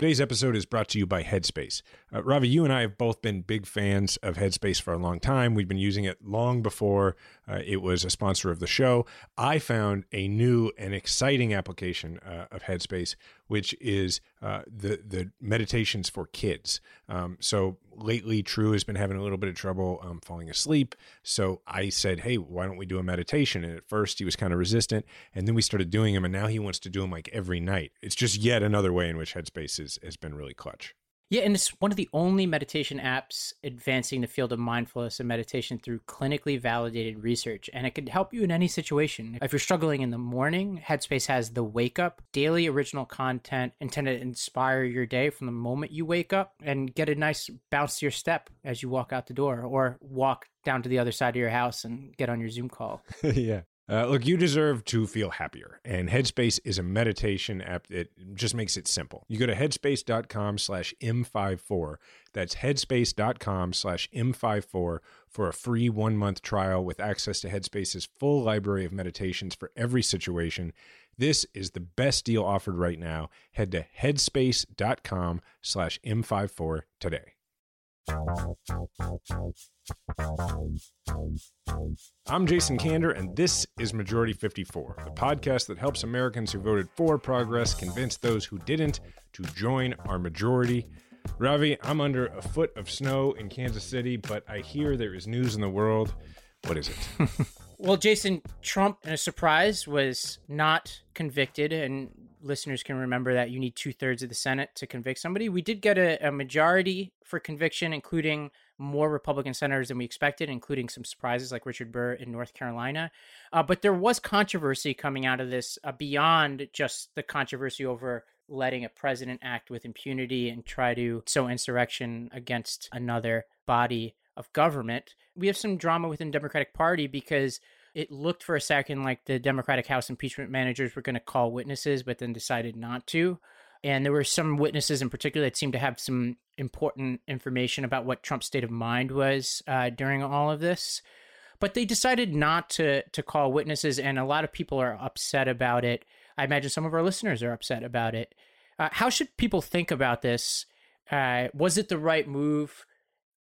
Today's episode is brought to you by Headspace. Uh, Ravi, you and I have both been big fans of Headspace for a long time. We've been using it long before uh, it was a sponsor of the show. I found a new and exciting application uh, of Headspace, which is uh, the the meditations for kids. Um, so lately, True has been having a little bit of trouble um, falling asleep. So I said, "Hey, why don't we do a meditation?" And at first, he was kind of resistant, and then we started doing them, and now he wants to do them like every night. It's just yet another way in which Headspace is, has been really clutch. Yeah, and it's one of the only meditation apps advancing the field of mindfulness and meditation through clinically validated research. And it could help you in any situation. If you're struggling in the morning, Headspace has the Wake Up, daily original content intended to inspire your day from the moment you wake up and get a nice bounce to your step as you walk out the door or walk down to the other side of your house and get on your Zoom call. yeah. Uh, look, you deserve to feel happier, and Headspace is a meditation app that just makes it simple. You go to headspace.com slash M54. That's headspace.com slash M54 for a free one-month trial with access to Headspace's full library of meditations for every situation. This is the best deal offered right now. Head to headspace.com slash M54 today. I'm Jason Kander, and this is Majority 54, the podcast that helps Americans who voted for progress convince those who didn't to join our majority. Ravi, I'm under a foot of snow in Kansas City, but I hear there is news in the world. What is it? well, Jason, Trump, in a surprise, was not convicted, and listeners can remember that you need two thirds of the Senate to convict somebody. We did get a, a majority for conviction, including more Republican senators than we expected, including some surprises like Richard Burr in North Carolina. Uh, but there was controversy coming out of this uh, beyond just the controversy over letting a president act with impunity and try to sow insurrection against another body of government. We have some drama within Democratic Party because it looked for a second like the Democratic House impeachment managers were going to call witnesses, but then decided not to. And there were some witnesses in particular that seemed to have some important information about what Trump's state of mind was uh, during all of this. But they decided not to to call witnesses, and a lot of people are upset about it. I imagine some of our listeners are upset about it. Uh, how should people think about this? Uh, was it the right move?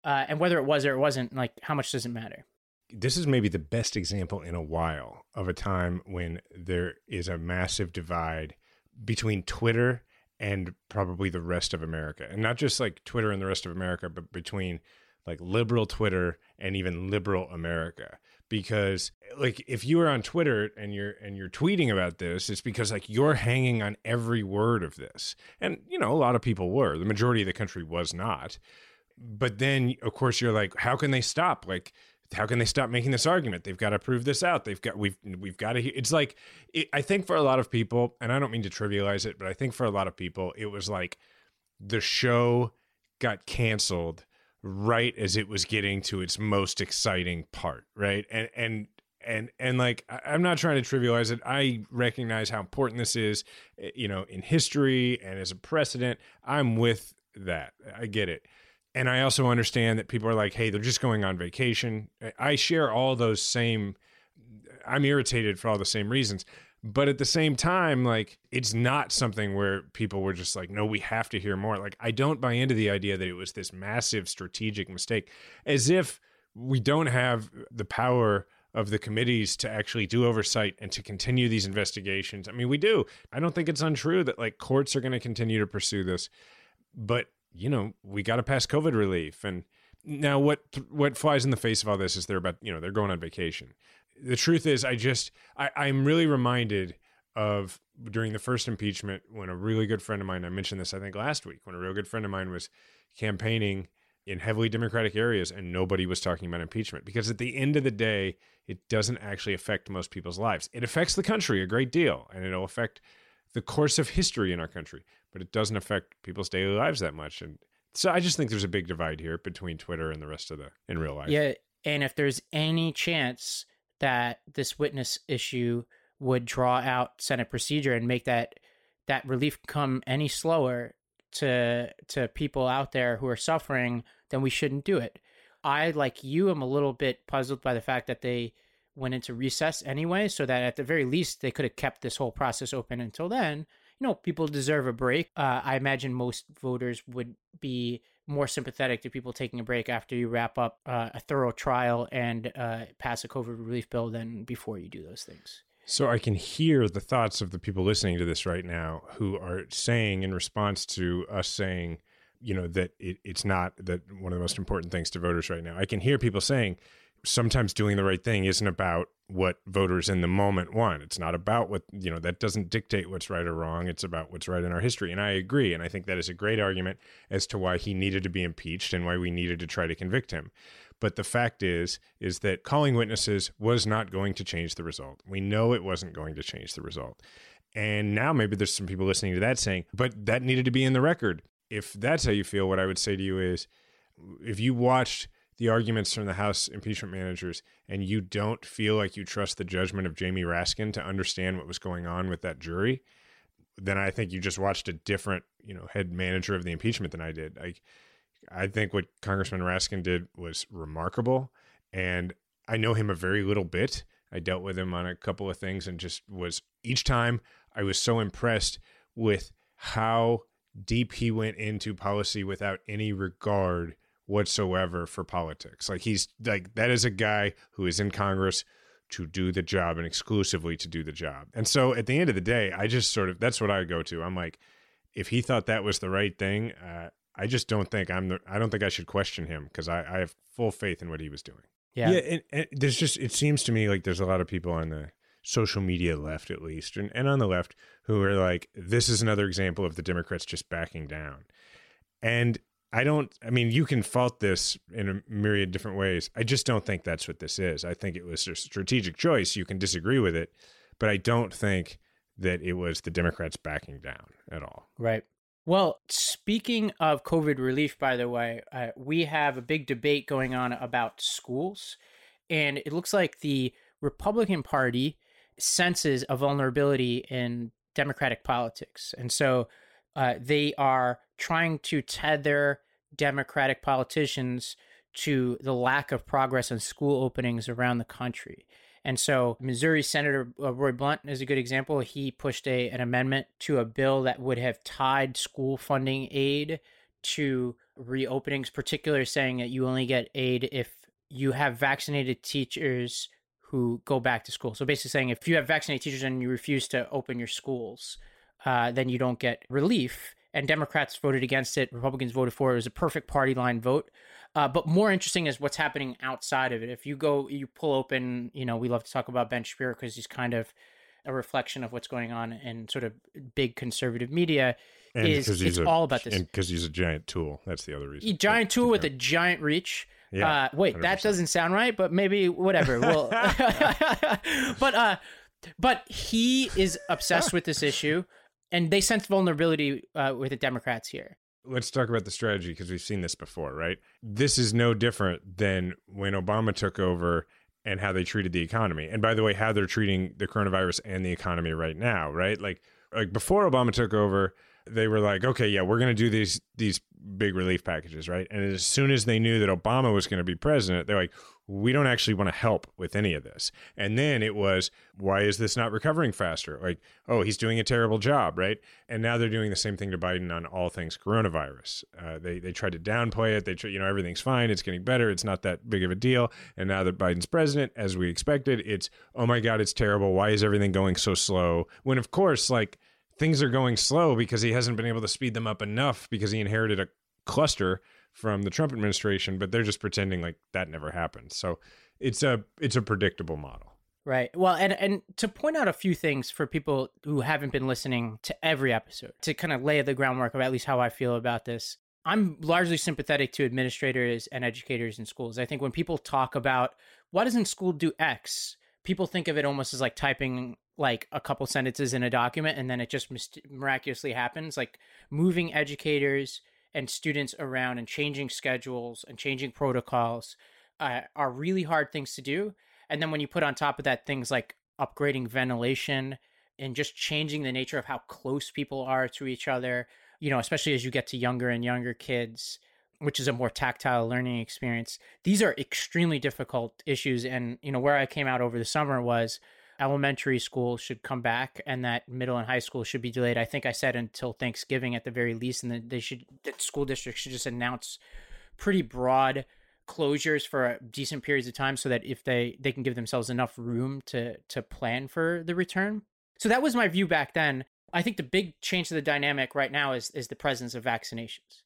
Uh, and whether it was or it wasn't, like, how much does it matter? This is maybe the best example in a while of a time when there is a massive divide between Twitter and probably the rest of America. And not just like Twitter and the rest of America, but between like liberal Twitter and even liberal America. Because like if you are on Twitter and you're and you're tweeting about this, it's because like you're hanging on every word of this. And you know, a lot of people were. The majority of the country was not. But then of course you're like, how can they stop? Like how can they stop making this argument? They've got to prove this out. They've got we've we've got to. It's like it, I think for a lot of people, and I don't mean to trivialize it, but I think for a lot of people, it was like the show got canceled right as it was getting to its most exciting part, right? And and and and like I'm not trying to trivialize it. I recognize how important this is, eh, you know, in history and as a precedent. I'm with that. I get it and I also understand that people are like, hey, they're just going on vacation. I share all those same, I'm irritated for all the same reasons. But at the same time, like, it's not something where people were just like, no, we have to hear more. Like, I don't buy into the idea that it was this massive strategic mistake, as if we don't have the power of the committees to actually do oversight and to continue these investigations. I mean, we do. I don't think it's untrue that like courts are going to continue to pursue this. But you know, we got to pass COVID relief and Now, what what flies in the face of all this is they're about you know they're going on vacation. The truth is, I just I, I'm really reminded of during the first impeachment when a really good friend of mine I mentioned this I think last week when a real good friend of mine was campaigning in heavily democratic areas and nobody was talking about impeachment because at the end of the day it doesn't actually affect most people's lives. It affects the country a great deal and it'll affect the course of history in our country, but it doesn't affect people's daily lives that much and so I just think there's a big divide here between Twitter and the rest of the in real life. Yeah, and if there's any chance that this witness issue would draw out Senate procedure and make that that relief come any slower to to people out there who are suffering, then we shouldn't do it. I like you am a little bit puzzled by the fact that they went into recess anyway, so that at the very least they could have kept this whole process open until then you know, people deserve a break. Uh, I imagine most voters would be more sympathetic to people taking a break after you wrap up uh, a thorough trial and uh, pass a COVID relief bill than before you do those things. So I can hear the thoughts of the people listening to this right now who are saying, in response to us saying, you know, that it, it's not that one of the most important things to voters right now. I can hear people saying, sometimes doing the right thing isn't about what voters in the moment want. It's not about what, you know, that doesn't dictate what's right or wrong. It's about what's right in our history. And I agree. And I think that is a great argument as to why he needed to be impeached and why we needed to try to convict him. But the fact is, is that calling witnesses was not going to change the result. We know it wasn't going to change the result. And now maybe there's some people listening to that saying, but that needed to be in the record. If that's how you feel, what I would say to you is if you watched the arguments from the House impeachment managers and you don't feel like you trust the judgment of Jamie Raskin to understand what was going on with that jury, then I think you just watched a different, you know, head manager of the impeachment than I did. Like I think what Congressman Raskin did was remarkable and I know him a very little bit. I dealt with him on a couple of things and just was each time I was so impressed with how deep he went into policy without any regard whatsoever for politics. Like he's like that is a guy who is in Congress to do the job and exclusively to do the job. And so at the end of the day, I just sort of that's what I go to. I'm like, if he thought that was the right thing, uh, I just don't think I'm the. I don't think I should question him because I, I have full faith in what he was doing. Yeah, yeah. And, and there's just it seems to me like there's a lot of people on the social media left at least and, and on the left who are like this is another example of the democrats just backing down and I don't, I mean, you can fault this in a myriad different ways. I just don't think that's what this is. I think it was a strategic choice. You can disagree with it, but I don't think that it was the Democrats backing down at all. Right. Well, speaking of COVID relief, by the way, uh, we have a big debate going on about schools. And it looks like the Republican Party senses a vulnerability in Democratic politics. And so uh, they are trying to tether Democratic politicians to the lack of progress on school openings around the country. And so, Missouri Senator uh, Roy Blunt is a good example. He pushed a, an amendment to a bill that would have tied school funding aid to reopenings, particularly saying that you only get aid if you have vaccinated teachers who go back to school. So, basically, saying if you have vaccinated teachers and you refuse to open your schools, uh, then you don't get relief and Democrats voted against it. Republicans voted for it. It was a perfect party line vote. Uh, but more interesting is what's happening outside of it. If you go, you pull open, you know, we love to talk about Ben Shapiro because he's kind of a reflection of what's going on in sort of big conservative media. And is it's a, all about this because he's a giant tool. That's the other reason. A giant tool with a giant reach. Yeah. Uh, wait, 100%. that doesn't sound right, but maybe whatever. Well, but uh, but he is obsessed with this issue and they sense vulnerability uh, with the Democrats here. Let's talk about the strategy because we've seen this before, right? This is no different than when Obama took over and how they treated the economy. And by the way, how they're treating the coronavirus and the economy right now, right? Like like before Obama took over, they were like, okay, yeah, we're going to do these these big relief packages, right? And as soon as they knew that Obama was going to be president, they're like, we don't actually want to help with any of this. And then it was, why is this not recovering faster? Like, oh, he's doing a terrible job, right? And now they're doing the same thing to Biden on all things coronavirus. Uh, they they tried to downplay it. They try, you know everything's fine. It's getting better. It's not that big of a deal. And now that Biden's president, as we expected, it's oh my god, it's terrible. Why is everything going so slow? When of course, like things are going slow because he hasn't been able to speed them up enough because he inherited a cluster from the Trump administration, but they're just pretending like that never happened. So it's a it's a predictable model. Right. Well, and and to point out a few things for people who haven't been listening to every episode, to kind of lay the groundwork of at least how I feel about this. I'm largely sympathetic to administrators and educators in schools. I think when people talk about why doesn't school do X, people think of it almost as like typing like a couple sentences in a document and then it just miraculously happens. Like moving educators and students around and changing schedules and changing protocols uh, are really hard things to do. And then when you put on top of that things like upgrading ventilation and just changing the nature of how close people are to each other, you know, especially as you get to younger and younger kids, which is a more tactile learning experience. These are extremely difficult issues. And, you know, where I came out over the summer was elementary school should come back and that middle and high school should be delayed. I think I said until Thanksgiving at the very least, and that they should, that school districts should just announce pretty broad closures for decent periods of time so that if they they can give themselves enough room to to plan for the return. So that was my view back then. I think the big change to the dynamic right now is is the presence of vaccinations.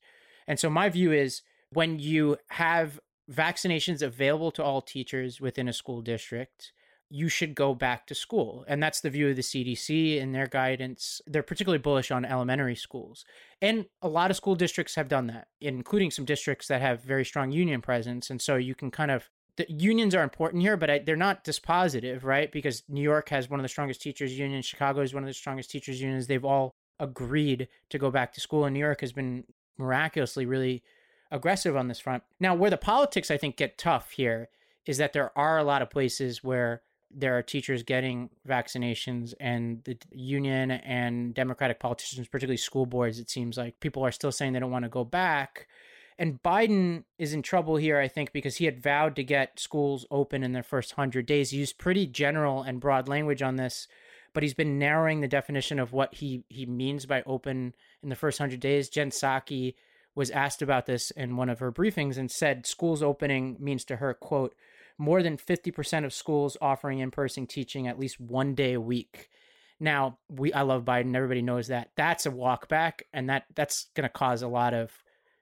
And so my view is when you have vaccinations available to all teachers within a school district you should go back to school. And that's the view of the CDC and their guidance. They're particularly bullish on elementary schools. And a lot of school districts have done that, including some districts that have very strong union presence. And so you can kind of, the unions are important here, but I, they're not dispositive, right? Because New York has one of the strongest teachers unions, Chicago is one of the strongest teachers unions. They've all agreed to go back to school. And New York has been miraculously really aggressive on this front. Now, where the politics, I think, get tough here is that there are a lot of places where there are teachers getting vaccinations and the union and democratic politicians particularly school boards it seems like people are still saying they don't want to go back. And biden is in trouble here i think because he had vowed to get schools open in their first 100 days. He used pretty general and broad language on this but he's been narrowing the definition of what he he means by open in the first 100 days. Jen psaki was asked about this in one of her briefings and said schools opening means to her quote more than 50% of schools offering in-person teaching at least one day a week. Now, we I love Biden, everybody knows that. That's a walk back and that that's going to cause a lot of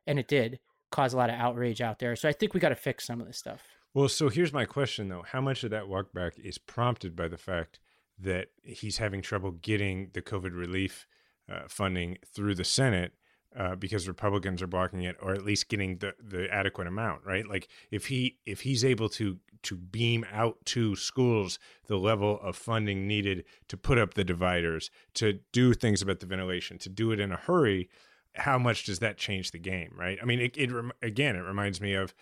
and it did cause a lot of outrage out there. So I think we got to fix some of this stuff. Well, so here's my question though. How much of that walk back is prompted by the fact that he's having trouble getting the COVID relief uh, funding through the Senate uh, because Republicans are blocking it, or at least getting the, the adequate amount, right? Like if he if he's able to to beam out to schools the level of funding needed to put up the dividers, to do things about the ventilation, to do it in a hurry, how much does that change the game, right? I mean, it, it again, it reminds me of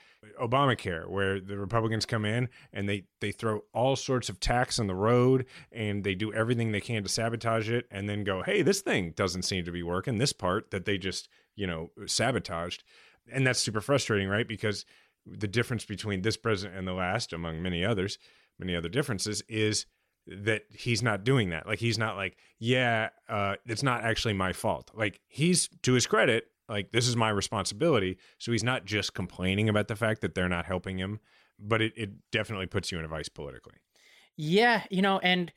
Obamacare, where the Republicans come in and they they throw all sorts of tacks on the road and they do everything they can to sabotage it, and then go, hey, this thing doesn't seem to be working. This part that they just you know sabotaged, and that's super frustrating, right? Because the difference between this president and the last, among many others, many other differences, is that he's not doing that. Like he's not like, yeah, uh, it's not actually my fault. Like he's to his credit, like this is my responsibility. So he's not just complaining about the fact that they're not helping him, but it, it definitely puts you in a vice politically. Yeah, you know, and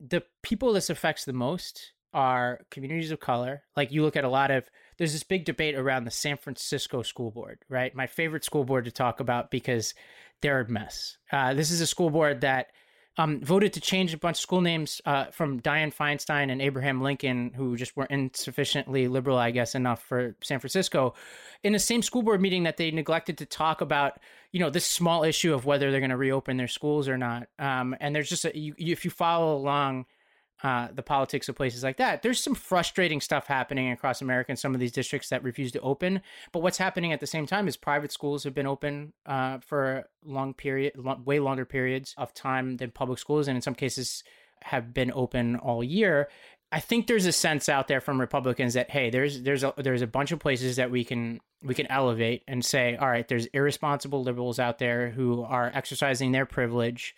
the people this affects the most are communities of color. Like you look at a lot of there's this big debate around the San Francisco school board, right? My favorite school board to talk about because they're a mess. Uh, this is a school board that um, voted to change a bunch of school names uh, from Dianne Feinstein and Abraham Lincoln, who just were insufficiently liberal, I guess, enough for San Francisco, in the same school board meeting that they neglected to talk about, you know, this small issue of whether they're going to reopen their schools or not. Um, and there's just a, you, if you follow along uh, the politics of places like that. There's some frustrating stuff happening across America in some of these districts that refuse to open. But what's happening at the same time is private schools have been open uh, for long period, long, way longer periods of time than public schools, and in some cases have been open all year. I think there's a sense out there from Republicans that hey, there's there's a, there's a bunch of places that we can we can elevate and say, all right, there's irresponsible liberals out there who are exercising their privilege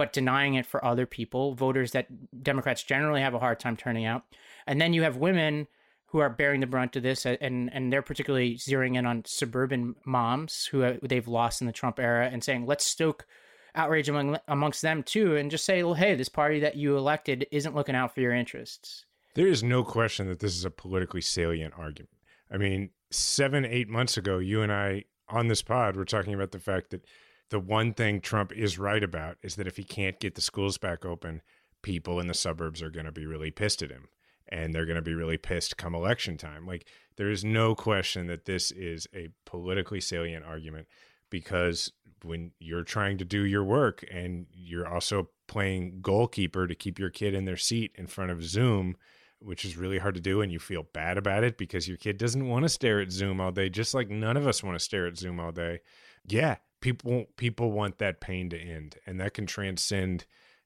but denying it for other people, voters that Democrats generally have a hard time turning out. And then you have women who are bearing the brunt of this, and and they're particularly zeroing in on suburban moms who uh, they've lost in the Trump era, and saying let's stoke outrage among amongst them too, and just say, well, hey, this party that you elected isn't looking out for your interests. There is no question that this is a politically salient argument. I mean, seven, eight months ago, you and I on this pod were talking about the fact that the one thing Trump is right about is that if he can't get the schools back open, people in the suburbs are going to be really pissed at him and they're going to be really pissed come election time. Like, there is no question that this is a politically salient argument because when you're trying to do your work and you're also playing goalkeeper to keep your kid in their seat in front of Zoom, which is really hard to do, and you feel bad about it because your kid doesn't want to stare at Zoom all day, just like none of us want to stare at Zoom all day. Yeah, people people want that pain to end, and that can transcend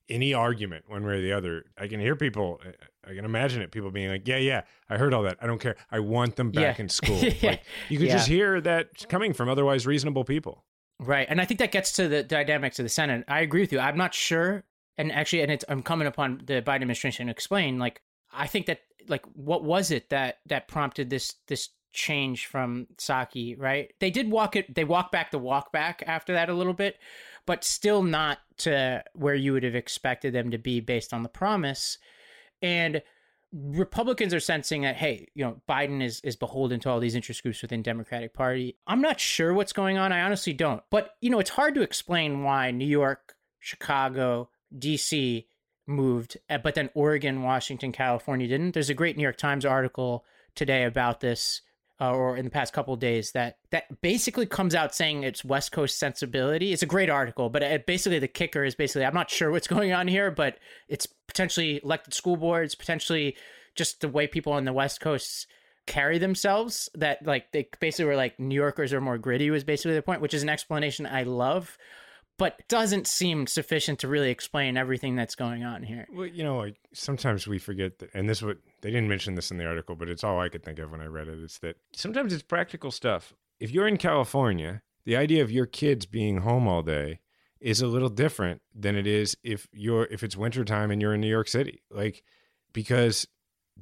any argument one way or the other. I can hear people, I can imagine it, people being like, yeah, yeah, I heard all that. I don't care. I want them back Yeah. in school. Yeah. Like, you could Yeah. just hear that coming from otherwise reasonable people. Right. And I think that gets to the dynamics of the Senate. I agree with you. I'm not sure. And actually, and it's, I'm coming upon the Biden administration to explain, like, I think that, like, what was it that, that prompted this, this change from Psaki, right? They did walk it, they walk back the walk back after that a little bit, but still not to where you would have expected them to be based on the promise. And Republicans are sensing that, hey, you know, Biden is is beholden to all these interest groups within Democratic Party. I'm not sure what's going on. I honestly don't. But you know, it's hard to explain why New York, Chicago, D.C. moved, uh, but then Oregon, Washington, California didn't. There's a great New York Times article today about this, uh, or in the past couple days, that that basically comes out saying it's West Coast sensibility. It's a great article, but it, basically the kicker is basically I'm not sure what's going on here, but it's potentially elected school boards, potentially just the way people on the West Coast carry themselves. That like they basically were like New Yorkers are more gritty was basically the point, which is an explanation I love, but doesn't seem sufficient to really explain everything that's going on here. Well, you know, like sometimes we forget that, and this what they didn't mention this in the article, but it's all I could think of when I read it. It's that sometimes it's practical stuff. If you're in California, the idea of your kids being home all day is a little different than it is if you're if it's wintertime and you're in New York City. Like because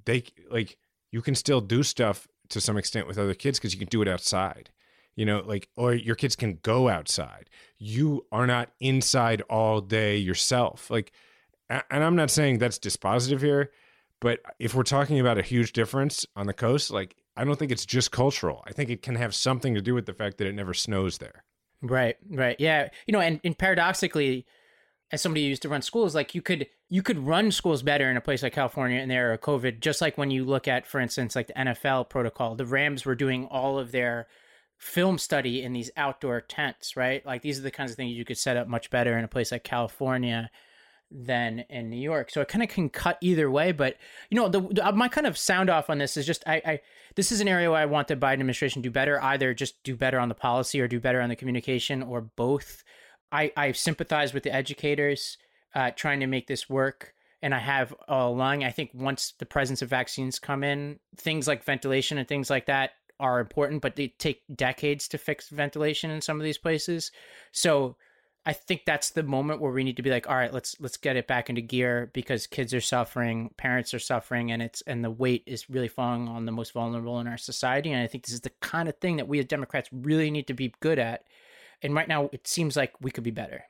they like you can still do stuff to some extent with other kids because you can do it outside. You know, like or your kids can go outside. You are not inside all day yourself. Like and I'm not saying that's dispositive here, but if we're talking about a huge difference on the coast, like I don't think it's just cultural. I think it can have something to do with the fact that it never snows there. Right, right. Yeah. You know, and, and paradoxically, as somebody who used to run schools, like you could you could run schools better in a place like California in the era of COVID, just like when you look at, for instance, like the NFL protocol. The Rams were doing all of their film study in these outdoor tents, right? Like these are the kinds of things you could set up much better in a place like California than in New York. So it kind of can cut either way. But you know, the, the my kind of sound off on this is just I, I this is an area where I want the Biden administration to do better. Either just do better on the policy or do better on the communication, or both. I I sympathize with the educators uh, trying to make this work. And I have all along. I think once the presence of vaccines come in, things like ventilation and things like that are important, but they take decades to fix ventilation in some of these places. So I think that's the moment where we need to be like, all right, let's let's get it back into gear because kids are suffering, parents are suffering, and it's and the weight is really falling on the most vulnerable in our society. And I think this is the kind of thing that we as Democrats really need to be good at. And right now, it seems like we could be better.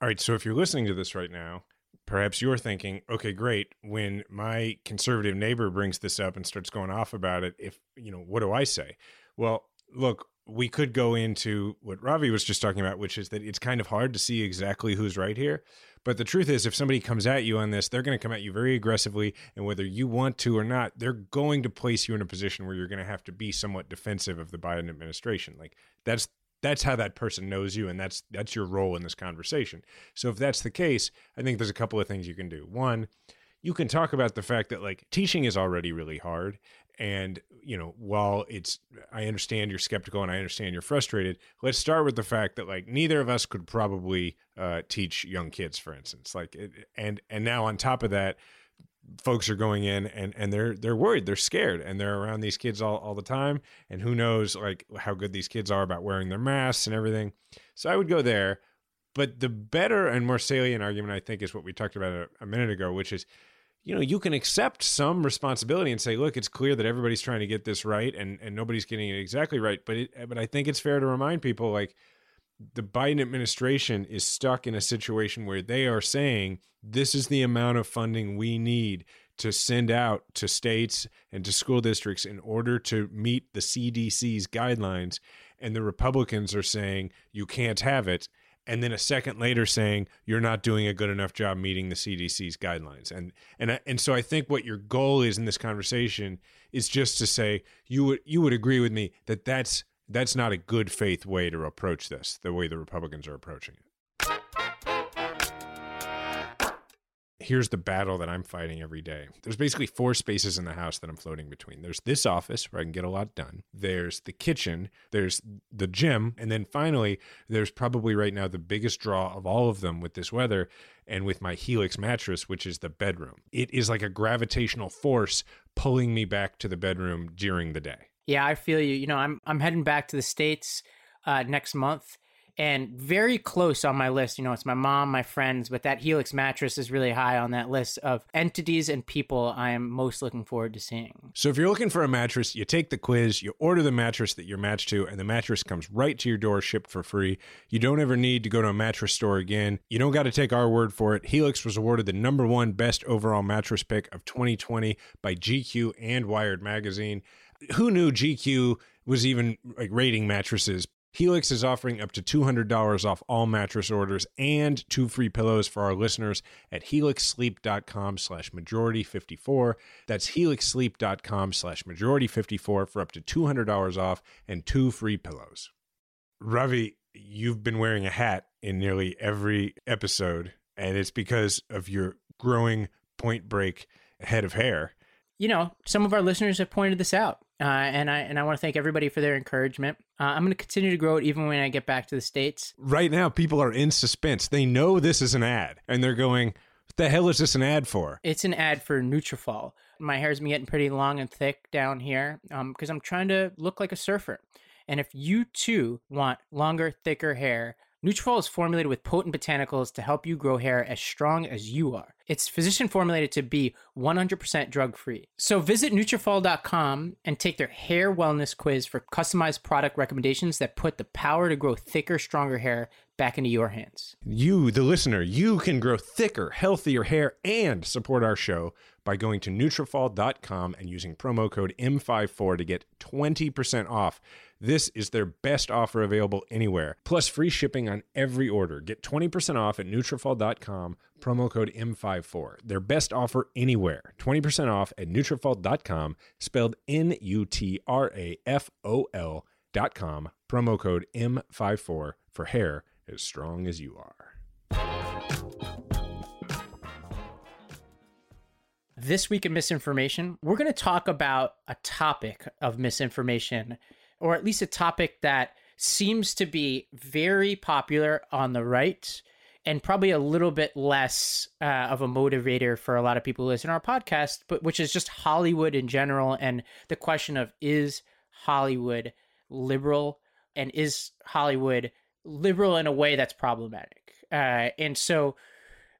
All right, so if you're listening to this right now, perhaps you're thinking, okay, great. When my conservative neighbor brings this up and starts going off about it, if you know, what do I say? Well, look, we could go into what Ravi was just talking about, which is that it's kind of hard to see exactly who's right here. But the truth is, if somebody comes at you on this, they're going to come at you very aggressively. And whether you want to or not, they're going to place you in a position where you're going to have to be somewhat defensive of the Biden administration. Like that's that's how that person knows you and that's that's your role in this conversation. So if that's the case i think there's a couple of things you can do. One you can talk about the fact that like teaching is already really hard and you know while it's i understand you're skeptical and i understand you're frustrated let's start with the fact that like neither of us could probably uh, teach young kids for instance. Like it, and and now on top of that folks are going in and and they're they're worried they're scared and they're around these kids all, all the time and who knows like how good these kids are about wearing their masks and everything. So i would go there but the better and more salient argument i think is what we talked about a, a minute ago which is you know you can accept some responsibility and say look it's clear that everybody's trying to get this right and and nobody's getting it exactly right but it but i think it's fair to remind people like the Biden administration is stuck in a situation where they are saying this is the amount of funding we need to send out to states and to school districts in order to meet the CDC's guidelines. And the Republicans are saying you can't have it. And then a second later saying you're not doing a good enough job meeting the CDC's guidelines. And and and so I think what your goal is in this conversation is just to say you would you would agree with me that that's that's not a good faith way to approach this, the way the Republicans are approaching it. Here's the battle that I'm fighting every day. There's basically four spaces in the house that I'm floating between. There's this office where I can get a lot done. There's the kitchen. There's the gym. And then finally, there's probably right now the biggest draw of all of them with this weather and with my Helix mattress, which is the bedroom. It is like a gravitational force pulling me back to the bedroom during the day. Yeah, I feel you. You know, I'm I'm heading back to the states uh, next month, and very close on my list. You know, it's my mom, my friends, but that Helix mattress is really high on that list of entities and people I am most looking forward to seeing. So if you're looking for a mattress, you take the quiz, you order the mattress that you're matched to, and the mattress comes right to your door, shipped for free. You don't ever need to go to a mattress store again. You don't got to take our word for it. Helix was awarded the number one best overall mattress pick of 2020 by GQ and Wired magazine who knew GQ was even like rating mattresses? Helix is offering up to $200 off all mattress orders and two free pillows for our listeners at helixsleep.com slash majority54. That's helixsleep.com slash majority54 for up to $200 off and two free pillows. Ravi, you've been wearing a hat in nearly every episode, and it's because of your growing point break head of hair. You know, some of our listeners have pointed this out. Uh, and I and I want to thank everybody for their encouragement. Uh, I'm going to continue to grow it even when I get back to the states. Right now, people are in suspense. They know this is an ad, and they're going, "What the hell is this an ad for?" It's an ad for Nutrafol. My hair's been getting pretty long and thick down here because um, I'm trying to look like a surfer. And if you too want longer, thicker hair, Nutrafol is formulated with potent botanicals to help you grow hair as strong as you are. It's physician formulated to be 100% drug free. So visit Nutrafol.com and take their hair wellness quiz for customized product recommendations that put the power to grow thicker, stronger hair back into your hands. You, the listener, you can grow thicker, healthier hair and support our show by going to Nutrafol.com and using promo code M54 to get 20% off this is their best offer available anywhere, plus free shipping on every order. Get 20% off at Nutrafol.com, promo code M54. Their best offer anywhere. 20% off at Nutrafol.com, spelled N-U-T-R-A-F-O-L dot com, promo code M54 for hair as strong as you are. This week in misinformation, we're going to talk about a topic of misinformation or at least a topic that seems to be very popular on the right and probably a little bit less uh, of a motivator for a lot of people who listen to our podcast, but which is just Hollywood in general and the question of is Hollywood liberal and is Hollywood liberal in a way that's problematic? Uh, and so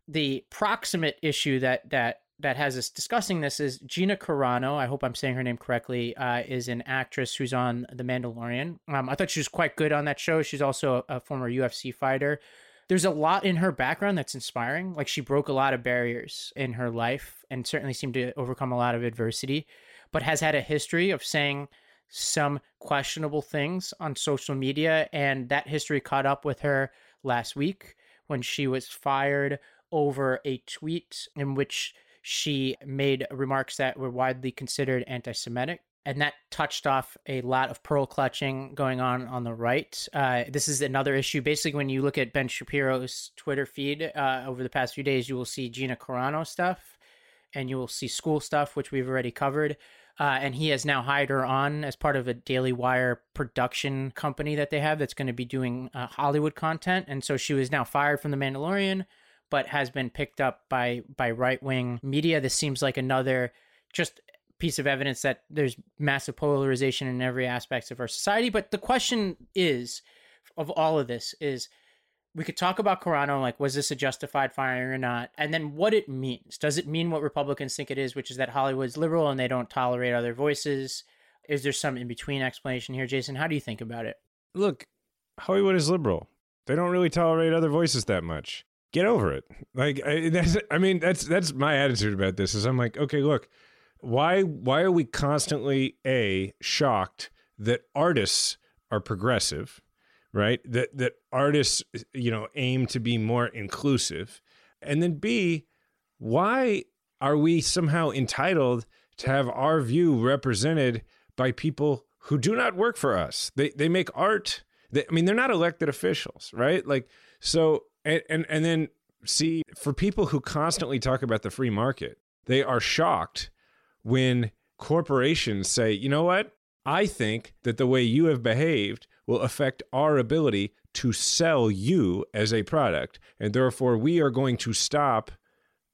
the proximate issue that that that has us discussing this is Gina Carano. I hope I'm saying her name correctly. Uh, is an actress who's on The Mandalorian. Um, I thought she was quite good on that show. She's also a, a former UFC fighter. There's a lot in her background that's inspiring. Like she broke a lot of barriers in her life and certainly seemed to overcome a lot of adversity, but has had a history of saying some questionable things on social media. And that history caught up with her last week when she was fired over a tweet in which she made remarks that were widely considered anti Semitic. And that touched off a lot of pearl clutching going on on the right. Uh, this is another issue. Basically, when you look at Ben Shapiro's Twitter feed uh, over the past few days, you will see Gina Carano stuff and you will see school stuff, which we've already covered. Uh, and he has now hired her on as part of a Daily Wire production company that they have that's going to be doing uh, Hollywood content. And so she was now fired from The Mandalorian but has been picked up by by right wing media. This seems like another just piece of evidence that there's massive polarization in every aspect of our society. But the question is, of all of this, is we could talk about Carano, like was this a justified firing or not, and then what it means. Does it mean what Republicans think it is, which is that Hollywood's liberal and they don't tolerate other voices? Is there some in between explanation here, Jason? How do you think about it? Look, Hollywood is liberal. They don't really tolerate other voices that much. Get over it. Like I, that's, I mean, that's that's my attitude about this. Is I'm like, okay, look, why why are we constantly a shocked that artists are progressive, right? That that artists, you know, aim to be more inclusive, and then b, why are we somehow entitled to have our view represented by people who do not work for us? They they make art. They, I mean, they're not elected officials, right? Like so, and, and and then see for people who constantly talk about the free market, they are shocked when corporations say, you know what? I think that the way you have behaved will affect our ability to sell you as a product. And therefore, we are going to stop,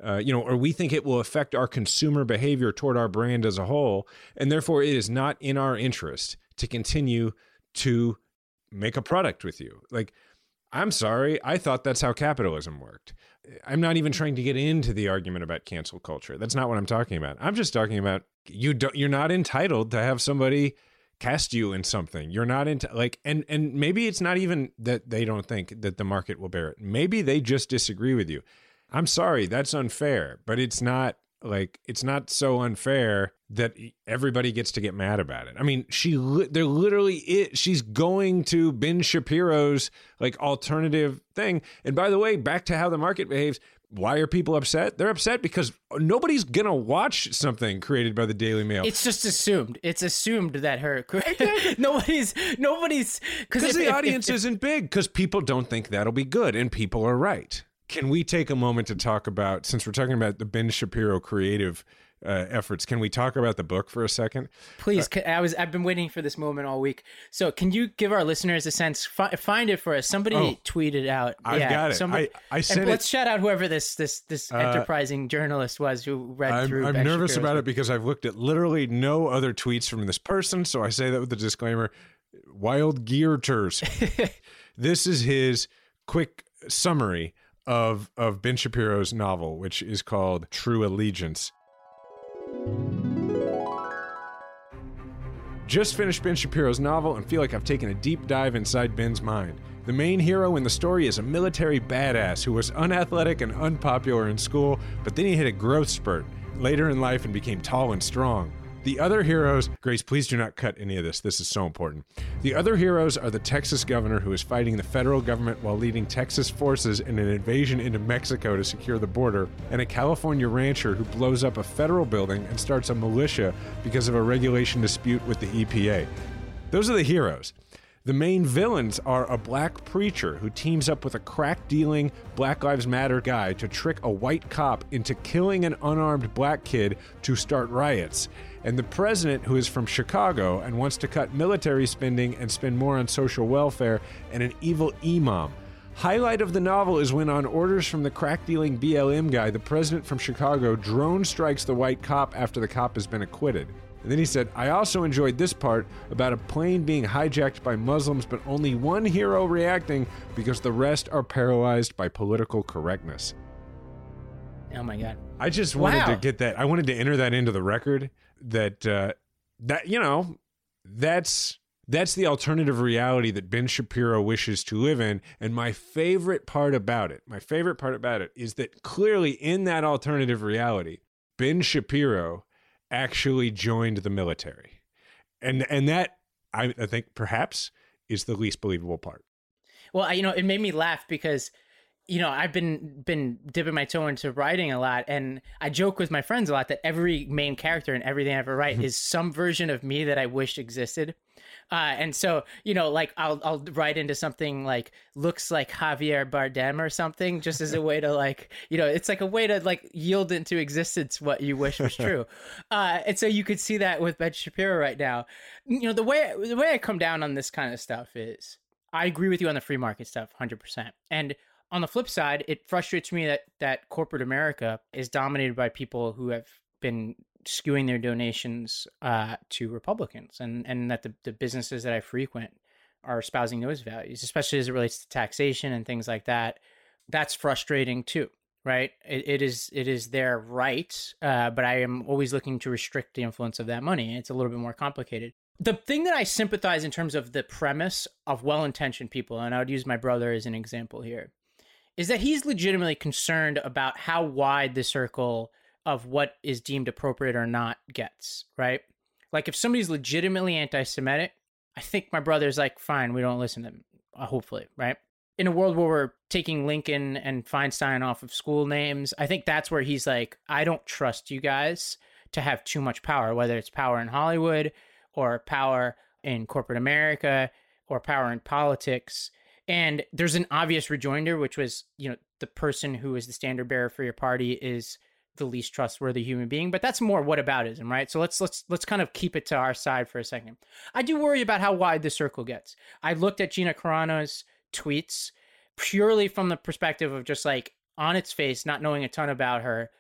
uh, you know, or we think it will affect our consumer behavior toward our brand as a whole. And therefore, it is not in our interest to continue to make a product with you. Like, I'm sorry, I thought that's how capitalism worked. I'm not even trying to get into the argument about cancel culture. That's not what I'm talking about. I'm just talking about you don't you're not entitled to have somebody cast you in something. You're not into like and and maybe it's not even that they don't think that the market will bear it. Maybe they just disagree with you. I'm sorry, that's unfair, but it's not like it's not so unfair that everybody gets to get mad about it. I mean, she they're literally it. She's going to Ben Shapiro's like alternative thing. And by the way, back to how the market behaves. Why are people upset? They're upset because nobody's gonna watch something created by the Daily Mail. It's just assumed. It's assumed that her nobody's nobody's because the if, audience if, if, isn't big because people don't think that'll be good, and people are right. Can we take a moment to talk about since we're talking about the Ben Shapiro creative uh, efforts. Can we talk about the book for a second? Please, uh, I was I've been waiting for this moment all week. So, can you give our listeners a sense? Fi- find it for us. Somebody oh, tweeted out. I've yeah, got it. Somebody, I, I said Let's shout out whoever this this this uh, enterprising journalist was who read I'm, through. I'm nervous Shapiro's about book. it because I've looked at literally no other tweets from this person. So I say that with a disclaimer. Wild Gear Tours. this is his quick summary of of Ben Shapiro's novel, which is called True Allegiance. Just finished Ben Shapiro's novel and feel like I've taken a deep dive inside Ben's mind. The main hero in the story is a military badass who was unathletic and unpopular in school, but then he hit a growth spurt later in life and became tall and strong. The other heroes, Grace, please do not cut any of this. This is so important. The other heroes are the Texas governor who is fighting the federal government while leading Texas forces in an invasion into Mexico to secure the border, and a California rancher who blows up a federal building and starts a militia because of a regulation dispute with the EPA. Those are the heroes. The main villains are a black preacher who teams up with a crack dealing Black Lives Matter guy to trick a white cop into killing an unarmed black kid to start riots and the president, who is from Chicago and wants to cut military spending and spend more on social welfare, and an evil imam. Highlight of the novel is when, on orders from the crack dealing BLM guy, the president from Chicago drone strikes the white cop after the cop has been acquitted. And then he said, I also enjoyed this part about a plane being hijacked by Muslims, but only one hero reacting because the rest are paralyzed by political correctness. Oh my God. I just wanted wow. to get that. I wanted to enter that into the record that uh, that you know that's that's the alternative reality that Ben Shapiro wishes to live in. And my favorite part about it, my favorite part about it is that clearly in that alternative reality, Ben Shapiro actually joined the military. And and that I, I think perhaps is the least believable part. Well, you know, it made me laugh because you know, I've been been dipping my toe into writing a lot, and I joke with my friends a lot that every main character in everything I ever write mm-hmm. is some version of me that I wish existed. Uh, and so, you know, like I'll I'll write into something like looks like Javier Bardem or something, just as a way to like, you know, it's like a way to like yield into existence what you wish was true. uh, and so you could see that with Ben Shapiro right now. You know, the way the way I come down on this kind of stuff is I agree with you on the free market stuff, hundred percent, and on the flip side, it frustrates me that that corporate America is dominated by people who have been skewing their donations uh, to Republicans, and and that the, the businesses that I frequent are espousing those values, especially as it relates to taxation and things like that. That's frustrating too, right? It, it is it is their right, uh, but I am always looking to restrict the influence of that money. It's a little bit more complicated. The thing that I sympathize in terms of the premise of well intentioned people, and I would use my brother as an example here, is that he's legitimately concerned about how wide the circle of what is deemed appropriate or not gets, right? Like if somebody's legitimately anti Semitic, I think my brother's like, fine, we don't listen to them, uh, hopefully, right? In a world where we're taking Lincoln and Feinstein off of school names, I think that's where he's like, I don't trust you guys to have too much power, whether it's power in Hollywood or power in corporate America or power in politics. And there's an obvious rejoinder, which was, you know, the person who is the standard bearer for your party is the least trustworthy human being. But that's more whataboutism, right? So let's let's let's kind of keep it to our side for a second. I do worry about how wide the circle gets. I looked at Gina Carano's tweets purely from the perspective of just like on its face, not knowing a ton about her.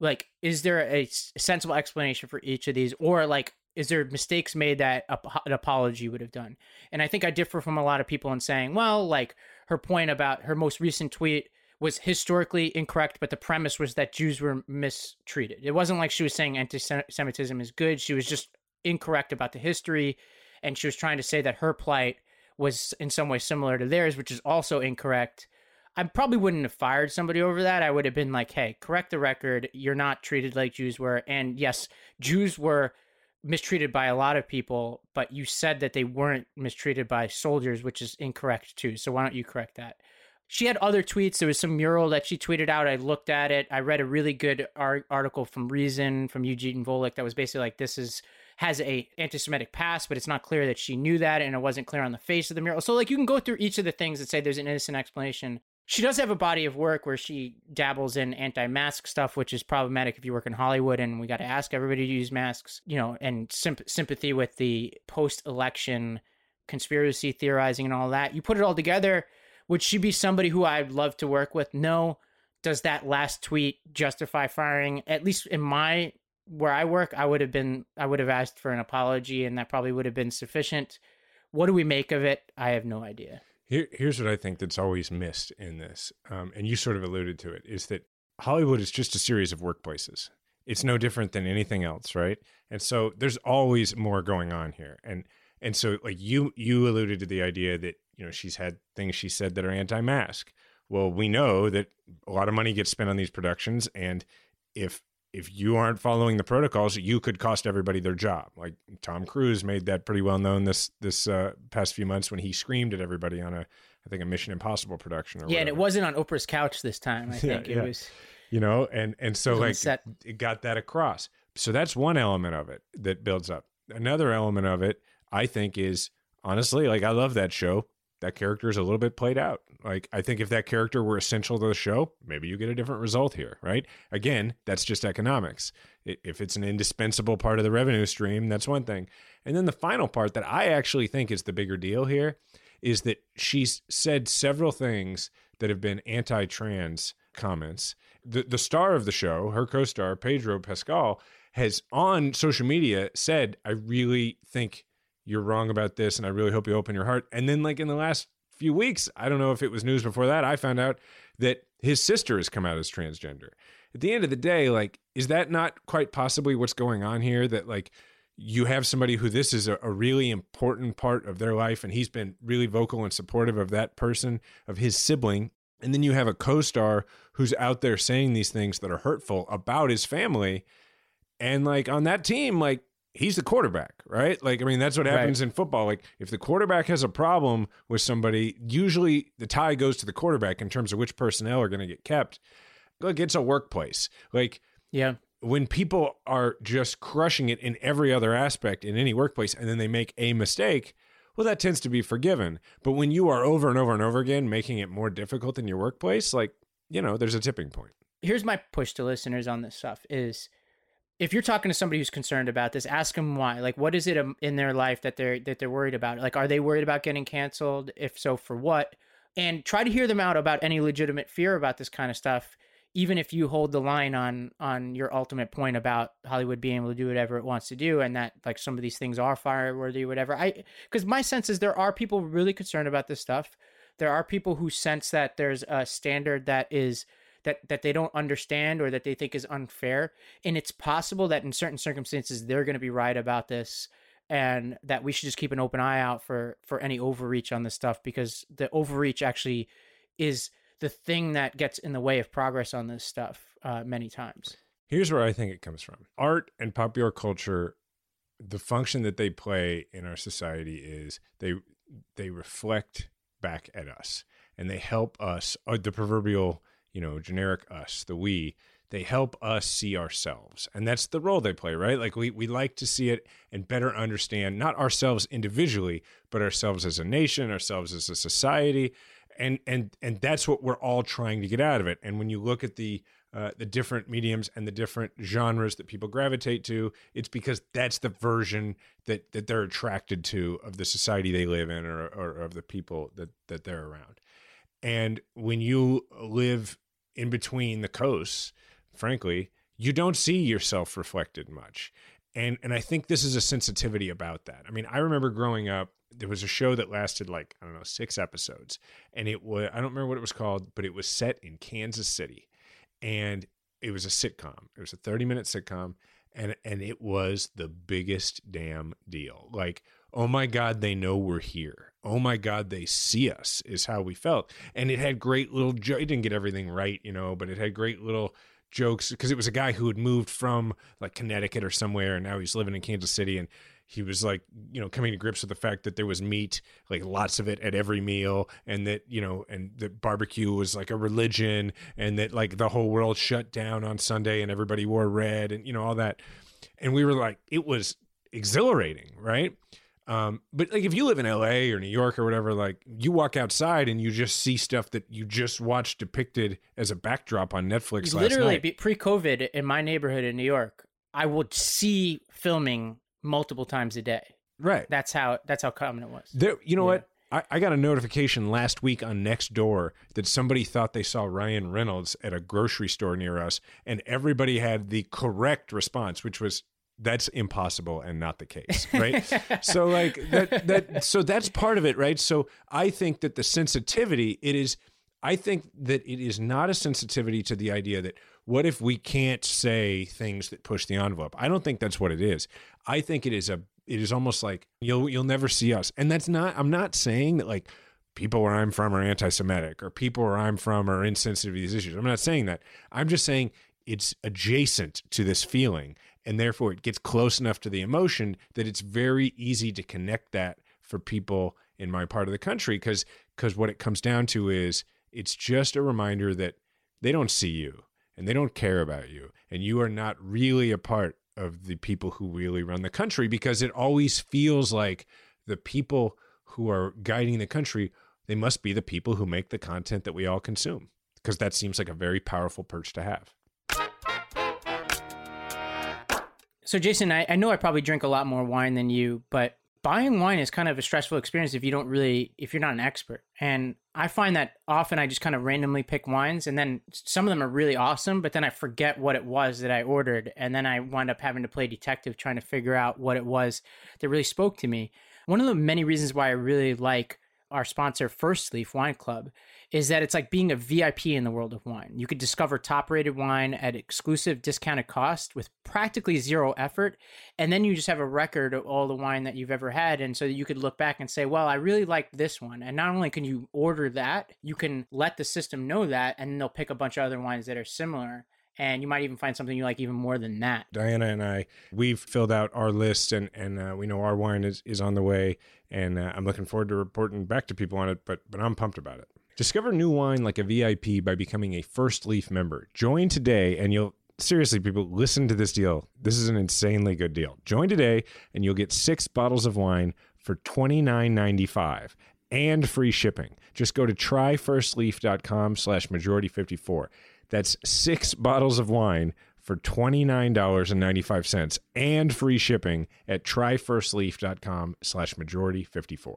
Like, is there a sensible explanation for each of these, or like is there mistakes made that an apology would have done? And I think I differ from a lot of people in saying, well, like her point about her most recent tweet was historically incorrect, but the premise was that Jews were mistreated. It wasn't like she was saying anti-Semitism is good. She was just incorrect about the history, and she was trying to say that her plight was in some way similar to theirs, which is also incorrect. I probably wouldn't have fired somebody over that. I would have been like, "Hey, correct the record. You're not treated like Jews were." And yes, Jews were mistreated by a lot of people, but you said that they weren't mistreated by soldiers, which is incorrect too. So why don't you correct that? She had other tweets. There was some mural that she tweeted out. I looked at it. I read a really good article from Reason from Eugene Volokh that was basically like this is has a anti-Semitic past, but it's not clear that she knew that, and it wasn't clear on the face of the mural. So like you can go through each of the things and say there's an innocent explanation she does have a body of work where she dabbles in anti-mask stuff, which is problematic if you work in Hollywood. And we got to ask everybody to use masks, you know, and symp- sympathy with the post-election conspiracy theorizing and all that. You put it all together. Would she be somebody who I'd love to work with? No. Does that last tweet justify firing? At least in my where I work, I would have been I would have asked for an apology, and that probably would have been sufficient. What do we make of it? I have no idea. Here, here's what I think that's always missed in this, um, and you sort of alluded to it, is that Hollywood is just a series of workplaces. It's no different than anything else, right? And so there's always more going on here, and and so like you you alluded to the idea that you know she's had things she said that are anti-mask. Well, we know that a lot of money gets spent on these productions, and if if you aren't following the protocols, you could cost everybody their job. Like Tom Cruise made that pretty well known this this uh, past few months when he screamed at everybody on a I think a Mission Impossible production. yeah, whatever. and it wasn't on Oprah's couch this time. I think yeah, it yeah. was. You know, and and so like set. it got that across. So that's one element of it that builds up. Another element of it, I think, is honestly like I love that show. That character is a little bit played out. Like, I think if that character were essential to the show, maybe you get a different result here, right? Again, that's just economics. If it's an indispensable part of the revenue stream, that's one thing. And then the final part that I actually think is the bigger deal here is that she's said several things that have been anti trans comments. The, the star of the show, her co star, Pedro Pascal, has on social media said, I really think you're wrong about this and I really hope you open your heart. And then, like, in the last few weeks, I don't know if it was news before that, I found out that his sister has come out as transgender. At the end of the day, like, is that not quite possibly what's going on here? That, like, you have somebody who this is a, a, really important part of their life, and he's been really vocal and supportive of that person, of his sibling. And then you have a co star who's out there saying these things that are hurtful about his family. And, like, on that team, like, he's the quarterback, right? Like, I mean, that's what happens right. in football. Like, if the quarterback has a problem with somebody, usually the tie goes to the quarterback in terms of which personnel are going to get kept. Look, it's a workplace. Like, yeah. When people are just crushing it in every other aspect in any workplace and then they make a mistake, well, that tends to be forgiven. But when you are over and over and over again making it more difficult in your workplace, like, you know, there's a tipping point. Here's my push to listeners on this stuff is if you're talking to somebody who's concerned about this, ask them why. Like, what is it in their life that they're that they're worried about? Like, are they worried about getting canceled? If so, for what? And try to hear them out about any legitimate fear about this kind of stuff. Even if you hold the line on on your ultimate point about Hollywood being able to do whatever it wants to do, and that like some of these things are fireworthy, whatever. I because my sense is there are people really concerned about this stuff. There are people who sense that there's a standard that is that that they don't understand or that they think is unfair and it's possible that in certain circumstances they're going to be right about this and that we should just keep an open eye out for for any overreach on this stuff because the overreach actually is the thing that gets in the way of progress on this stuff uh, many times. Here's where I think it comes from. Art and popular culture, the function that they play in our society is they they reflect back at us and they help us, uh, the proverbial, you know, generic us, the we, they help us see ourselves. And that's the role they play, right? Like we, we like to see it and better understand not ourselves individually, but ourselves as a nation, ourselves as a society. And and and that's what we're all trying to get out of it. And when you look at the uh, the different mediums and the different genres that people gravitate to, it's because that's the version that that they're attracted to of the society they live in or, or of the people that that they're around. And when you live in between the coasts, frankly, you don't see yourself reflected much. And and I think this is a sensitivity about that. I mean, I remember growing up, there was a show that lasted like, I don't know, 6 episodes. And it was I don't remember what it was called, but it was set in Kansas City. And it was a sitcom. It was a 30-minute sitcom and and it was the biggest damn deal. Like oh my God, they know we're here. Oh my God, they see us, is how we felt. And it had great little, jo- it didn't get everything right, you know, but it had great little jokes because it was a guy who had moved from like Connecticut or somewhere and now he's living in Kansas City and he was like you know coming to grips with the fact that there was meat like lots of it at every meal and that you know and that barbecue was like a religion and that like the whole world shut down on Sunday and everybody wore red and you know all that and we were like it was exhilarating right um, but like if you live in LA or New York or whatever, like you walk outside and you just see stuff that you just watched depicted as a backdrop on Netflix. Literally, pre-COVID in my neighborhood in New York, I would see filming multiple times a day. Right. That's how that's how common it was. There, you know yeah. what? I, I got a notification last week on Nextdoor that somebody thought they saw Ryan Reynolds at a grocery store near us, and everybody had the correct response, which was that's impossible and not the case right? So like that that so that's part of it right? So i think that the sensitivity it is i think that it is not a sensitivity to the idea that what if we can't say things that push the envelope? I don't think that's what it is. I think it is a it is almost like you'll you'll never see us. And that's not i'm not saying that like people where i'm from are anti-semitic or people where i'm from are insensitive to these issues. I'm not saying that. I'm just saying it's adjacent to this feeling and therefore it gets close enough to the emotion that it's very easy to connect that for people in my part of the country because because what it comes down to is it's just a reminder that they don't see you and they don't care about you and you are not really a part of the people who really run the country because it always feels like the people who are guiding the country they must be the people who make the content that we all consume because that seems like a very powerful perch to have So, Jason, I, I know I probably drink a lot more wine than you, but buying wine is kind of a stressful experience if you don't really, if you're not an expert. And I find that often I just kind of randomly pick wines and then some of them are really awesome, but then I forget what it was that I ordered. And then I wind up having to play detective trying to figure out what it was that really spoke to me. One of the many reasons why I really like our sponsor, First Leaf Wine Club, is that it's like being a VIP in the world of wine. You could discover top rated wine at exclusive discounted cost with practically zero effort. And then you just have a record of all the wine that you've ever had. And so you could look back and say, well, I really like this one. And not only can you order that, you can let the system know that, and they'll pick a bunch of other wines that are similar and you might even find something you like even more than that. Diana and I, we've filled out our list, and and uh, we know our wine is is on the way, and uh, I'm looking forward to reporting back to people on it. But but I'm pumped about it. Discover new wine like a VIP by becoming a First Leaf member. Join today and you'll seriously people listen to this deal. This is an insanely good deal. Join today and you'll get 6 bottles of wine for $29.95 and free shipping. Just go to tryfirstleaf.com slash majority54. That's six bottles of wine for $29.95 and free shipping at tryfirstleaf.com slash majority54.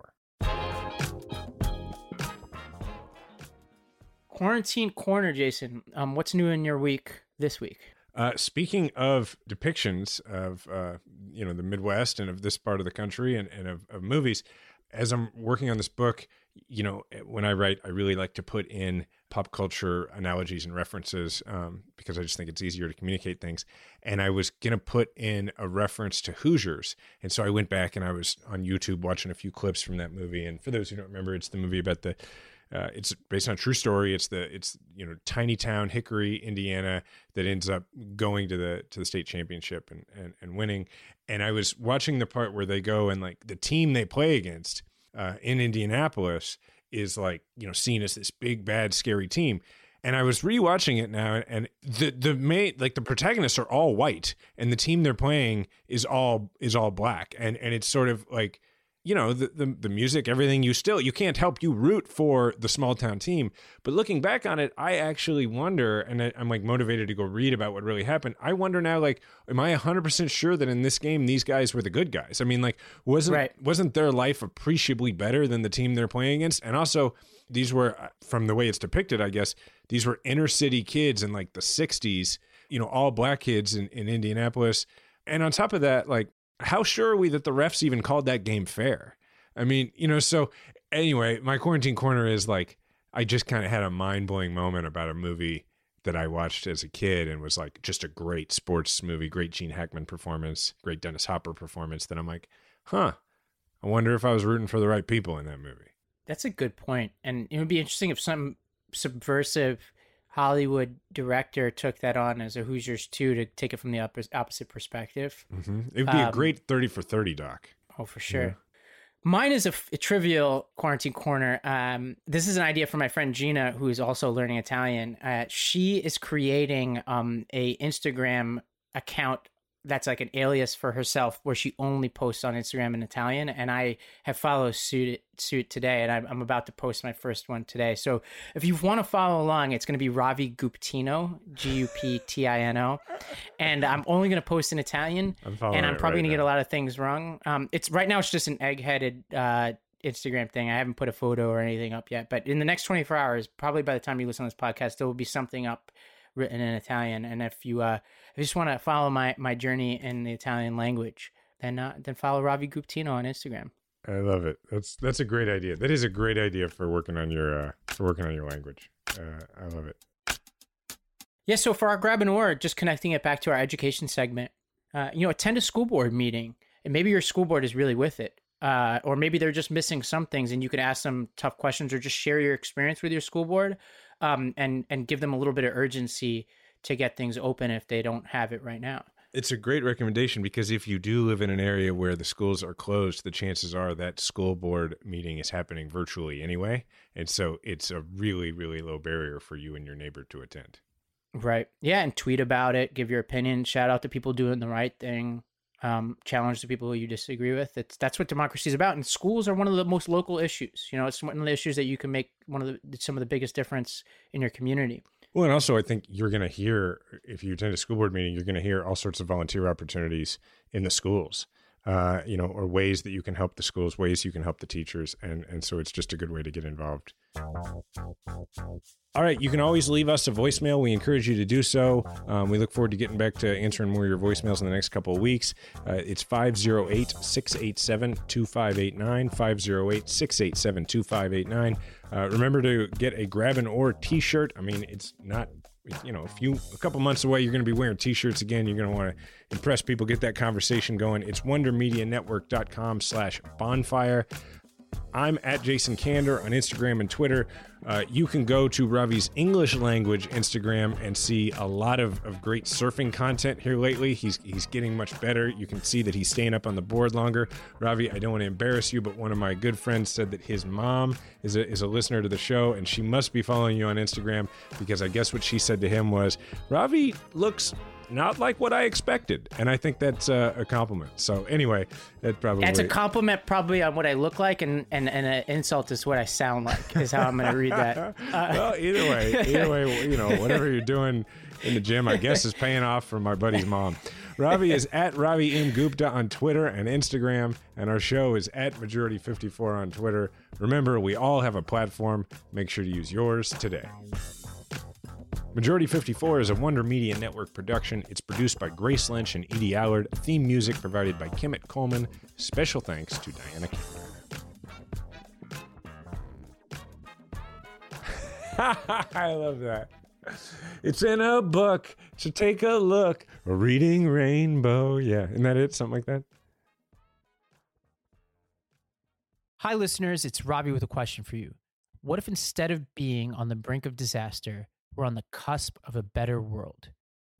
Quarantine Corner, Jason. Um, what's new in your week this week? Uh, speaking of depictions of uh, you know the Midwest and of this part of the country and, and of, of movies, as I'm working on this book, you know, when I write, I really like to put in pop culture analogies and references um, because I just think it's easier to communicate things. And I was going to put in a reference to Hoosiers. And so I went back and I was on YouTube watching a few clips from that movie. And for those who don't remember, it's the movie about the uh, it's based on a true story. It's the it's you know tiny town Hickory, Indiana, that ends up going to the to the state championship and and, and winning. And I was watching the part where they go and like the team they play against uh, in Indianapolis is like you know seen as this big bad scary team. And I was rewatching it now, and the the main like the protagonists are all white, and the team they're playing is all is all black, and and it's sort of like you know the, the, the music everything you still you can't help you root for the small town team. But looking back on it i actually wonder and I, am like motivated to go read about what really happened. I wonder now like am i 100% sure that in this game these guys were the good guys? I mean like wasn't right. wasn't their life appreciably better than the team they're playing against? And also these were uh, from the way it's depicted i guess these were inner city kids in like the 60s you know all black kids in, in indianapolis. And on top of that like how sure are we that the refs even called that game fair? I mean, you know, so anyway, my quarantine corner is like, I just kind of had a mind blowing moment about a movie that I watched as a kid and was like just a great sports movie, great Gene Hackman performance, great Dennis Hopper performance. That I'm like, huh, I wonder if I was rooting for the right people in that movie. That's a good point. And it would be interesting if some subversive Hollywood director took that on as a Hoosiers too to take it from the opposite perspective. Mm-hmm. It would be um, a great thirty for thirty doc. Oh, for sure. Yeah. Mine is a, a, trivial quarantine corner. Um, this is an idea from my friend Gina, who is also learning Italian. Uh, she is creating um, a Instagram account that's like an alias for herself where she only posts on Instagram in Italian. And I have followed suit suit today, and I'm, I'm about to post my first one today. So if you want to follow along, it's going to be Ravi Guptino, G U P T I N O, and I'm only going to post in Italian, I'm and I'm probably right going to get a lot of things wrong. Um, it's right now it's just an egg-headed uh, Instagram thing. I haven't put a photo or anything up yet, but in the next 24 hours, probably by the time you listen to this podcast, there will be something up written in Italian. And if you uh, you just want to follow my my journey in the Italian language, then uh, then follow Ravi Guptino on Instagram. I love it. That's that's a great idea. That is a great idea for working on your uh, for working on your language. Uh, I love it. Yeah. So for our grab and or, just connecting it back to our education segment, uh, you know, attend a school board meeting, and maybe your school board is really with it. Uh, or maybe they're just missing some things, and you could ask them tough questions, or just share your experience with your school board, um, and and give them a little bit of urgency to get things open if they don't have it right now. It's a great recommendation because if you do live in an area where the schools are closed, the chances are that school board meeting is happening virtually anyway. And so it's a really, really low barrier for you and your neighbor to attend. Right. Yeah. And tweet about it, give your opinion, shout out to people doing the right thing, um, challenge the people who you disagree with. It's that's what democracy is about. And schools are one of the most local issues. You know, it's one of the issues that you can make one of the some of the biggest difference in your community. Well, and also I think you're going to hear if you attend a school board meeting, you're going to hear all sorts of volunteer opportunities in the schools. Uh, you know, or ways that you can help the schools, ways you can help the teachers, and and so it's just a good way to get involved. All right, you can always leave us a voicemail. We encourage you to do so. Um, we look forward to getting back to answering more of your voicemails in the next couple of weeks. Uh, it's 508 687 2589. 508 687 2589. Uh, remember to get a grab and or t shirt. I mean, it's not you know, a few, a couple months away, you're going to be wearing t-shirts again. You're going to want to impress people, get that conversation going. It's wondermedianetwork.com slash bonfire. I'm at Jason Kander on Instagram and Twitter. Uh, you can go to Ravi's English language Instagram and see a lot of, of great surfing content here lately. He's he's getting much better. You can see that he's staying up on the board longer. Ravi, I don't want to embarrass you, but one of my good friends said that his mom is a, is a listener to the show and she must be following you on Instagram because I guess what she said to him was Ravi looks not like what I expected, and I think that's uh, a compliment. So anyway, that probably it's a compliment probably on what I look like, and and, and an insult is what I sound like. Is how I'm going to read that. Uh, well, either way, either way, you know, whatever you're doing in the gym, I guess is paying off for my buddy's mom. Ravi is at Ravi M. Gupta on Twitter and Instagram, and our show is at Majority54 on Twitter. Remember, we all have a platform. Make sure to use yours today. Majority 54 is a Wonder Media Network production. It's produced by Grace Lynch and Edie Allard. Theme music provided by Kemet Coleman. Special thanks to Diana Kander. I love that. It's in a book, so take a look. Reading Rainbow. Yeah, isn't that it? Something like that. Hi, listeners. It's Robbie with a question for you. What if instead of being on the brink of disaster, we're on the cusp of a better world?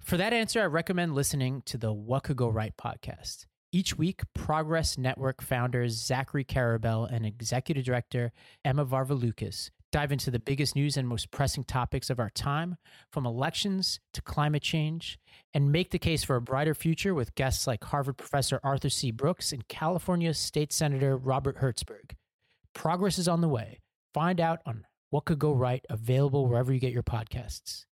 For that answer, I recommend listening to the What Could Go Right podcast. Each week, Progress Network founders Zachary Karabell and executive director Emma Varvaloucas dive into the biggest news and most pressing topics of our time, from elections to climate change, and make the case for a brighter future with guests like Harvard professor Arthur C. Brooks and California State Senator Robert Hertzberg. Progress is on the way. Find out on what could go right, available wherever you get your podcasts.